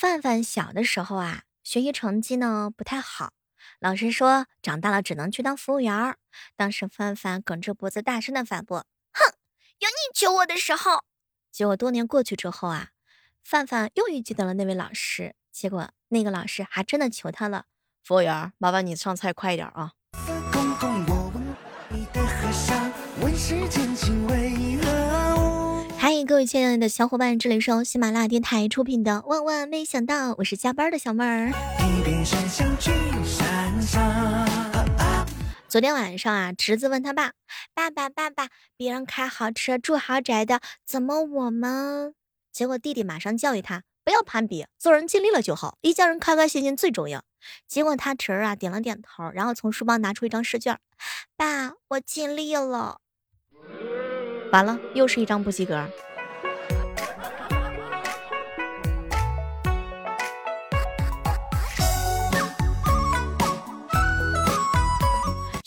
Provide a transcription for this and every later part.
范范小的时候啊，学习成绩呢不太好，老师说长大了只能去当服务员。当时范范梗着脖子大声的反驳：“哼，有你求我的时候。”结果多年过去之后啊，范范又遇见到了那位老师，结果那个老师还真的求他了：“服务员，麻烦你上菜快一点啊。”各位亲爱的小伙伴，这里是由喜马拉雅电台出品的《万万没想到》，我是加班的小妹儿。昨天晚上啊，侄子问他爸：“爸爸，爸爸，别人开豪车住豪宅的，怎么我们？”结果弟弟马上教育他：“不要攀比，做人尽力了就好，一家人开开心心最重要。”结果他侄儿啊点了点头，然后从书包拿出一张试卷：“爸，我尽力了。”完了，又是一张不及格。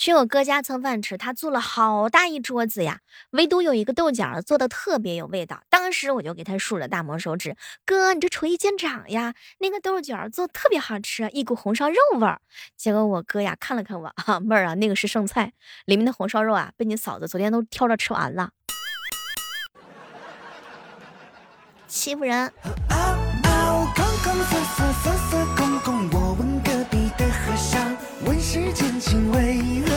去我哥家蹭饭吃，他做了好大一桌子呀，唯独有一个豆角做的特别有味道。当时我就给他竖了大拇手指：“哥，你这厨艺见长呀！那个豆角做特别好吃，一股红烧肉味儿。”结果我哥呀看了看我，哈 妹儿啊，那个是剩菜，里面的红烧肉啊被你嫂子昨天都挑着吃完了。欺负人！我问隔壁的和尚。问世间情为何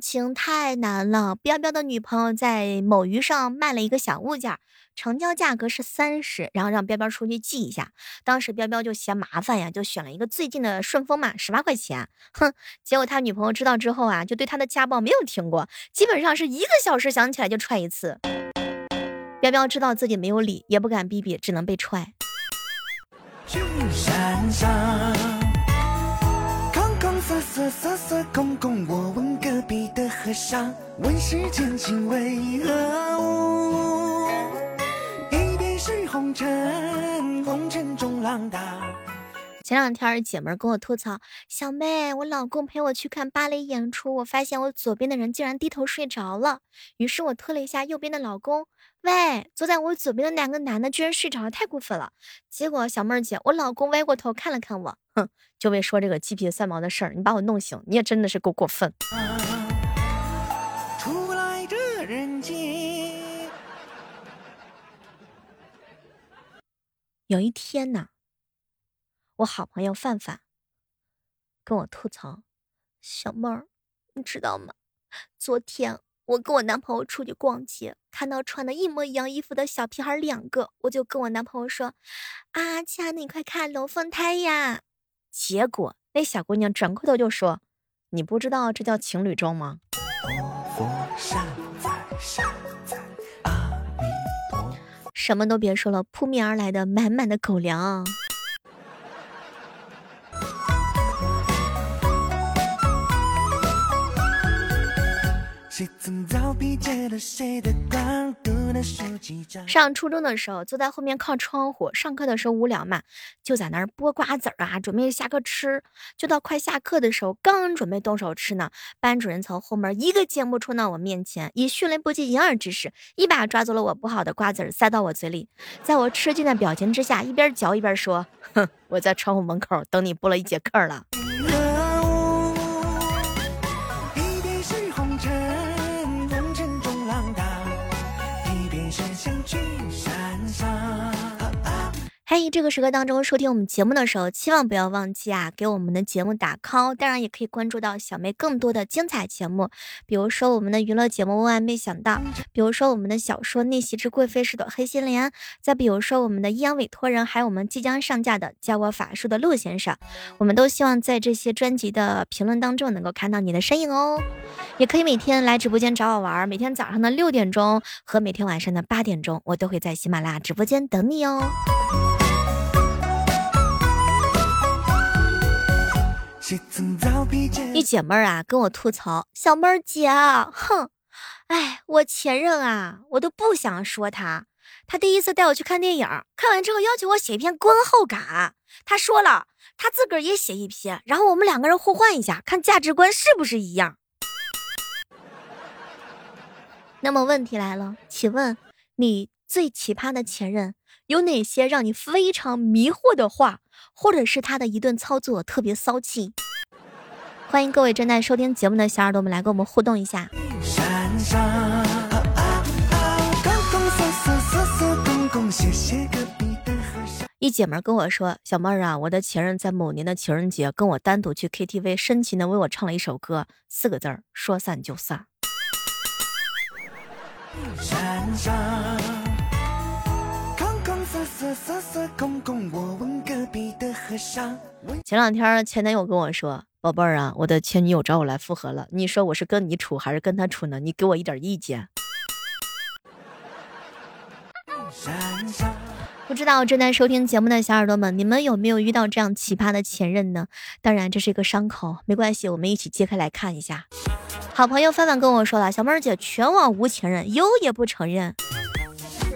情太难了。彪彪的女朋友在某鱼上卖了一个小物件，成交价格是三十，然后让彪彪出去记一下。当时彪彪就嫌麻烦呀，就选了一个最近的顺丰嘛，十八块钱。哼，结果他女朋友知道之后啊，就对他的家暴没有停过，基本上是一个小时想起来就踹一次。彪彪知道自己没有理，也不敢逼逼，只能被踹。我问隔壁的和尚，问世间情为何物？一边是红尘，红尘中浪荡。前两天姐妹跟我吐槽，小妹，我老公陪我去看芭蕾演出，我发现我左边的人竟然低头睡着了。于是我推了一下右边的老公，喂，坐在我左边的两个男的居然睡着了，太过分了。结果小妹儿姐，我老公歪过头看了看我，哼，就为说这个鸡皮蒜毛的事儿，你把我弄醒，你也真的是够过分。出来这人间，有一天呢。我好朋友范范跟我吐槽：“小妹儿，你知道吗？昨天我跟我男朋友出去逛街，看到穿的一模一样衣服的小屁孩两个，我就跟我男朋友说：‘啊，亲爱的，你快看龙凤胎呀！’结果那小姑娘转过头就说：‘你不知道这叫情侣装吗？’什么都别说了，扑面而来的满满的狗粮。”上初中的时候，坐在后面靠窗户。上课的时候无聊嘛，就在那儿剥瓜子儿啊，准备下课吃。就到快下课的时候，刚准备动手吃呢，班主任从后门一个箭步冲到我面前，以迅雷不及掩耳之势，一把抓走了我剥好的瓜子儿，塞到我嘴里。在我吃惊的表情之下，一边嚼一边说：“哼，我在窗户门口等你剥了一节课了。”嘿，这个时刻当中收听我们节目的时候，千万不要忘记啊，给我们的节目打 call。当然，也可以关注到小妹更多的精彩节目，比如说我们的娱乐节目《万万没想到》，比如说我们的小说《逆袭之贵妃是朵黑心莲》，再比如说我们的阴阳委托人，还有我们即将上架的教我法术的陆先生。我们都希望在这些专辑的评论当中能够看到你的身影哦。也可以每天来直播间找我玩，每天早上的六点钟和每天晚上的八点钟，我都会在喜马拉雅直播间等你哦。一姐妹儿啊，跟我吐槽，小妹儿姐，哼，哎，我前任啊，我都不想说他。他第一次带我去看电影，看完之后要求我写一篇观后感。他说了，他自个儿也写一篇，然后我们两个人互换一下，看价值观是不是一样。那么问题来了，请问你最奇葩的前任有哪些让你非常迷惑的话，或者是他的一顿操作特别骚气？欢迎各位正在收听节目的小耳朵们来跟我们互动一下。一姐们跟我说：“小妹儿啊，我的前任在某年的情人节跟我单独去 KTV，深情的为我唱了一首歌，四个字儿：说散就散。”前两天前男友跟我说：“宝贝儿啊，我的前女友找我来复合了，你说我是跟你处还是跟他处呢？你给我一点意见。”不知道正在收听节目的小耳朵们，你们有没有遇到这样奇葩的前任呢？当然，这是一个伤口，没关系，我们一起揭开来看一下。好朋友范范跟我说了，小妹儿姐全网无前任，有也不承认，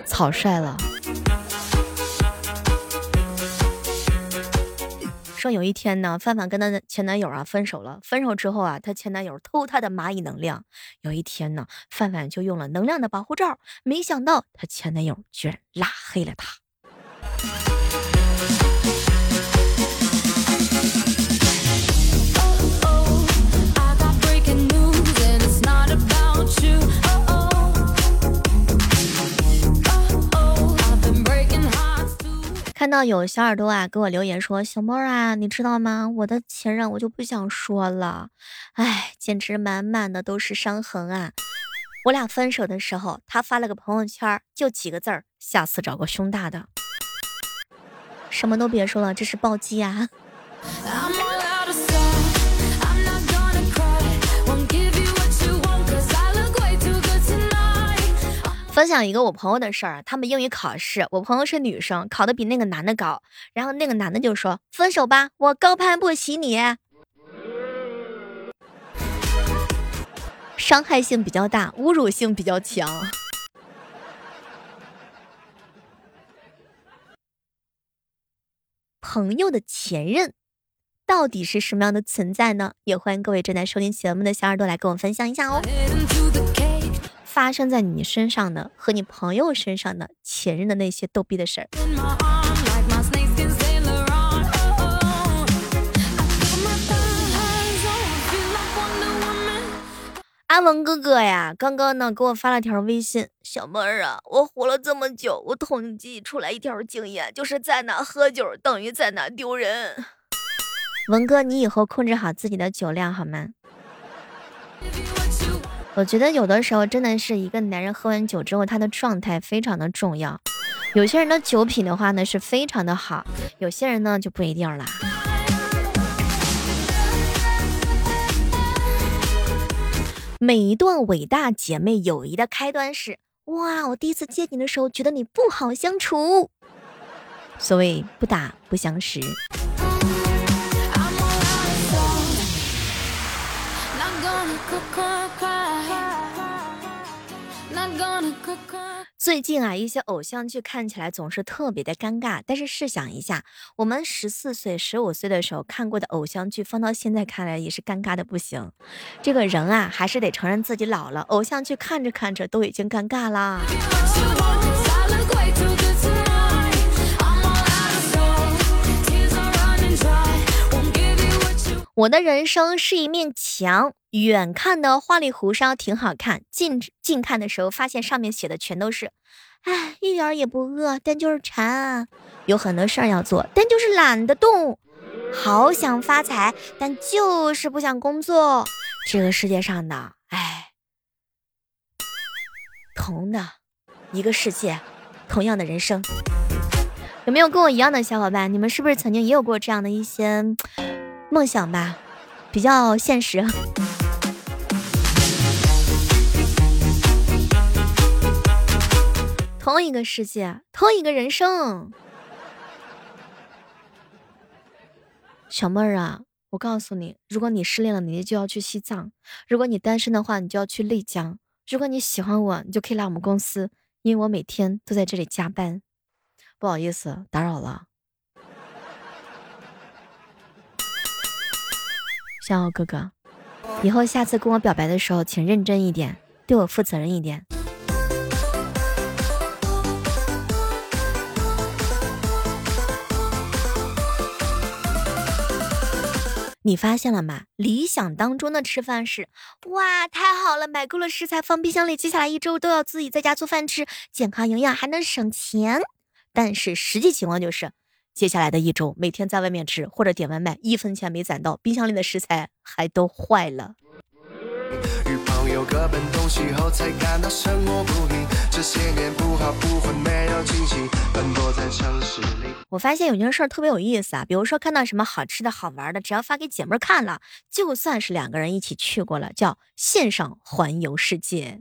草率了。说有一天呢，范范跟她的前男友啊分手了，分手之后啊，她前男友偷她的蚂蚁能量。有一天呢，范范就用了能量的保护罩，没想到她前男友居然拉黑了她。看到有小耳朵啊给我留言说：“小猫啊，你知道吗？我的前任我就不想说了，哎，简直满满的都是伤痕啊！我俩分手的时候，他发了个朋友圈，就几个字儿：下次找个胸大的。什么都别说了，这是暴击啊！” 分享一个我朋友的事儿，他们英语考试，我朋友是女生，考的比那个男的高，然后那个男的就说分手吧，我高攀不起你，伤害性比较大，侮辱性比较强。朋友的前任到底是什么样的存在呢？也欢迎各位正在收听节目的小耳朵来跟我分享一下哦。发生在你身上的和你朋友身上的前任的那些逗逼的事儿。阿文哥哥呀，刚刚呢给我发了条微信，小妹儿啊，我活了这么久，我统计出来一条经验，就是在哪喝酒等于在哪丢人。文哥，你以后控制好自己的酒量好吗？我觉得有的时候真的是一个男人喝完酒之后，他的状态非常的重要。有些人的酒品的话呢是非常的好，有些人呢就不一定啦。每一段伟大姐妹友谊的开端是：哇，我第一次见你的时候觉得你不好相处。所谓不打不相识。最近啊，一些偶像剧看起来总是特别的尴尬。但是试想一下，我们十四岁、十五岁的时候看过的偶像剧，放到现在看来也是尴尬的不行。这个人啊，还是得承认自己老了。偶像剧看着看着都已经尴尬啦。我的人生是一面墙，远看的花里胡哨挺好看，近近看的时候发现上面写的全都是，哎，一点也不饿，但就是馋，有很多事儿要做，但就是懒得动，好想发财，但就是不想工作。这个世界上的，哎，同的一个世界，同样的人生，有没有跟我一样的小伙伴？你们是不是曾经也有过这样的一些？梦想吧，比较现实。同一个世界，同一个人生。小妹儿啊，我告诉你，如果你失恋了，你就要去西藏；如果你单身的话，你就要去丽江；如果你喜欢我，你就可以来我们公司，因为我每天都在这里加班。不好意思，打扰了。小奥哥哥，以后下次跟我表白的时候，请认真一点，对我负责任一点。你发现了吗？理想当中的吃饭是，哇，太好了，买够了食材放冰箱里，接下来一周都要自己在家做饭吃，健康营养还能省钱。但是实际情况就是，接下来的一周每天在外面吃或者点外卖，一分钱没攒到，冰箱里的食材还都坏了。各奔东西后才感到生活不易，这些年不好不坏没有惊喜，奔波在城市里。我发现有件事儿特别有意思啊，比如说看到什么好吃的好玩的，只要发给姐妹看了，就算是两个人一起去过了，叫线上环游世界。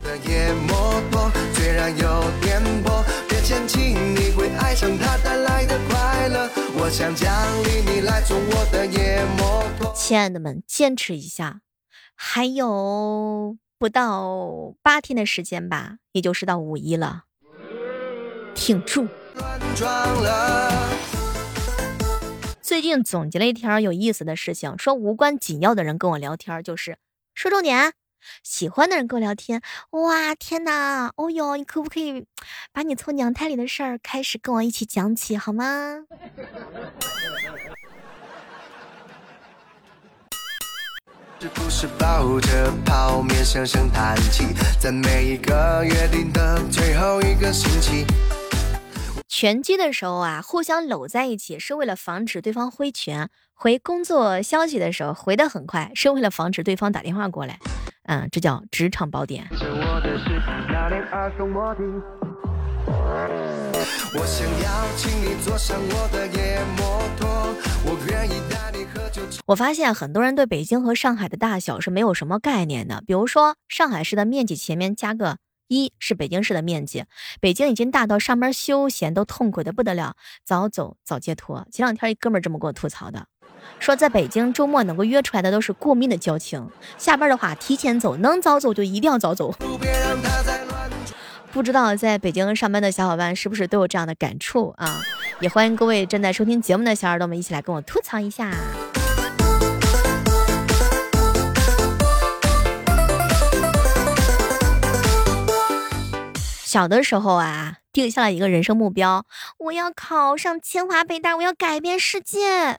的夜摩托虽然有颠簸，别嫌弃你会爱上它带来的快乐。我想奖励你。亲爱的们，坚持一下，还有不到八天的时间吧，也就是到五一了，挺住。最近总结了一条有意思的事情，说无关紧要的人跟我聊天，就是说重点。喜欢的人跟我聊天，哇天哪，哦哟，你可不可以把你从娘胎里的事儿开始跟我一起讲起好吗？是不是抱着泡面声声叹气，在每一个约定的最后一个星期？拳击的时候啊，互相搂在一起是为了防止对方挥拳；回工作消息的时候回的很快，是为了防止对方打电话过来。嗯，这叫职场宝典。我发现很多人对北京和上海的大小是没有什么概念的。比如说，上海市的面积前面加个一，是北京市的面积。北京已经大到上班休闲都痛苦的不得了，早走早解脱。前两天一哥们儿这么给我吐槽的。说在北京周末能够约出来的都是过命的交情，下班的话提前走，能早走就一定要早走。不知道在北京上班的小伙伴是不是都有这样的感触啊？也欢迎各位正在收听节目的小耳朵们一起来跟我吐槽一下。小的时候啊，定下了一个人生目标，我要考上清华北大，我要改变世界。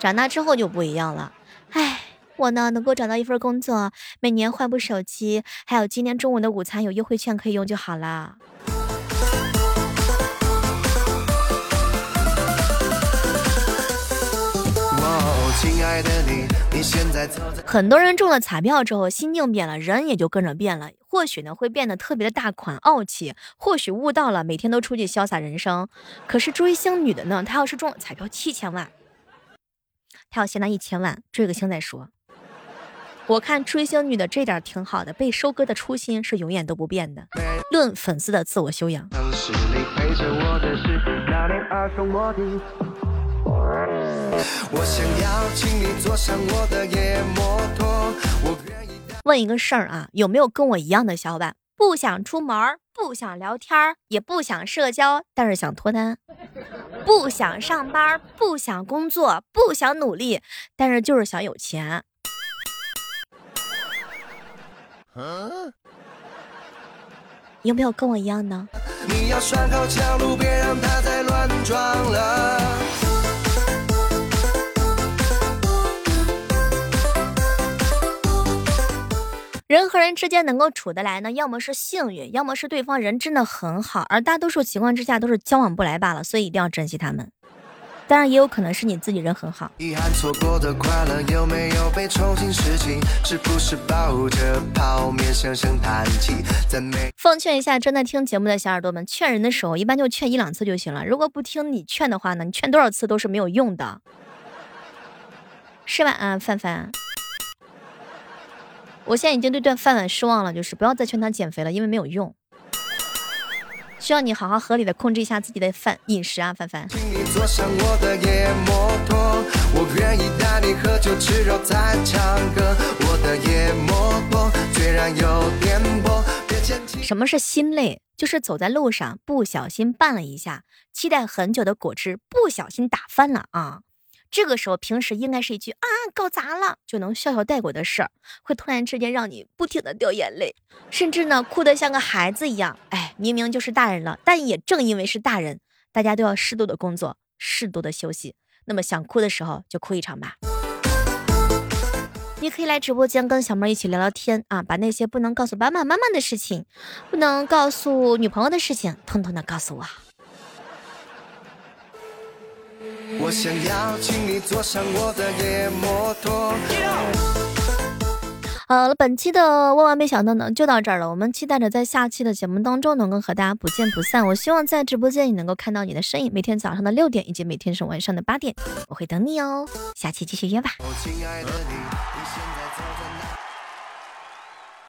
长大之后就不一样了，唉，我呢能够找到一份工作，每年换部手机，还有今天中午的午餐有优惠券可以用就好了。很多人中了彩票之后，心境变了，人也就跟着变了。或许呢会变得特别的大款傲气，或许悟到了每天都出去潇洒人生。可是追星女的呢，她要是中了彩票七千万。她要先拿一千万追个星再说。我看追星女的这点挺好的，被收割的初心是永远都不变的。论粉丝的自我修养。问一个事儿啊，有没有跟我一样的小伙伴？不想出门，不想聊天，也不想社交，但是想脱单；不想上班，不想工作，不想努力，但是就是想有钱。有没有跟我一样呢？你要拴好桥路，别让再乱撞了。人和人之间能够处得来呢，要么是幸运，要么是对方人真的很好，而大多数情况之下都是交往不来罢了，所以一定要珍惜他们。当然，也有可能是你自己人很好。遗憾错过的快乐有没有被重新拾起？是不是抱着泡面，想想叹气奉劝一下正在听节目的小耳朵们，劝人的时候一般就劝一两次就行了。如果不听你劝的话呢，你劝多少次都是没有用的，是吧？啊，范范。我现在已经对段饭碗失望了，就是不要再劝他减肥了，因为没有用。需要你好好合理的控制一下自己的饭饮食啊，范范。什么是心累？就是走在路上不小心绊了一下，期待很久的果汁不小心打翻了啊。这个时候，平时应该是一句啊搞砸了就能笑笑带过的事儿，会突然之间让你不停的掉眼泪，甚至呢哭得像个孩子一样。哎，明明就是大人了，但也正因为是大人，大家都要适度的工作，适度的休息，那么想哭的时候就哭一场吧。你可以来直播间跟小妹一起聊聊天啊，把那些不能告诉爸爸妈妈的事情，不能告诉女朋友的事情，通通的告诉我。我想要请你坐上我的野摩托。好了，本期的万万没想到呢，就到这儿了。我们期待着在下期的节目当中能够和大家不见不散。我希望在直播间也能够看到你的身影，每天早上的六点以及每天是晚上的八点，我会等你哦。下期继续约吧。亲爱的你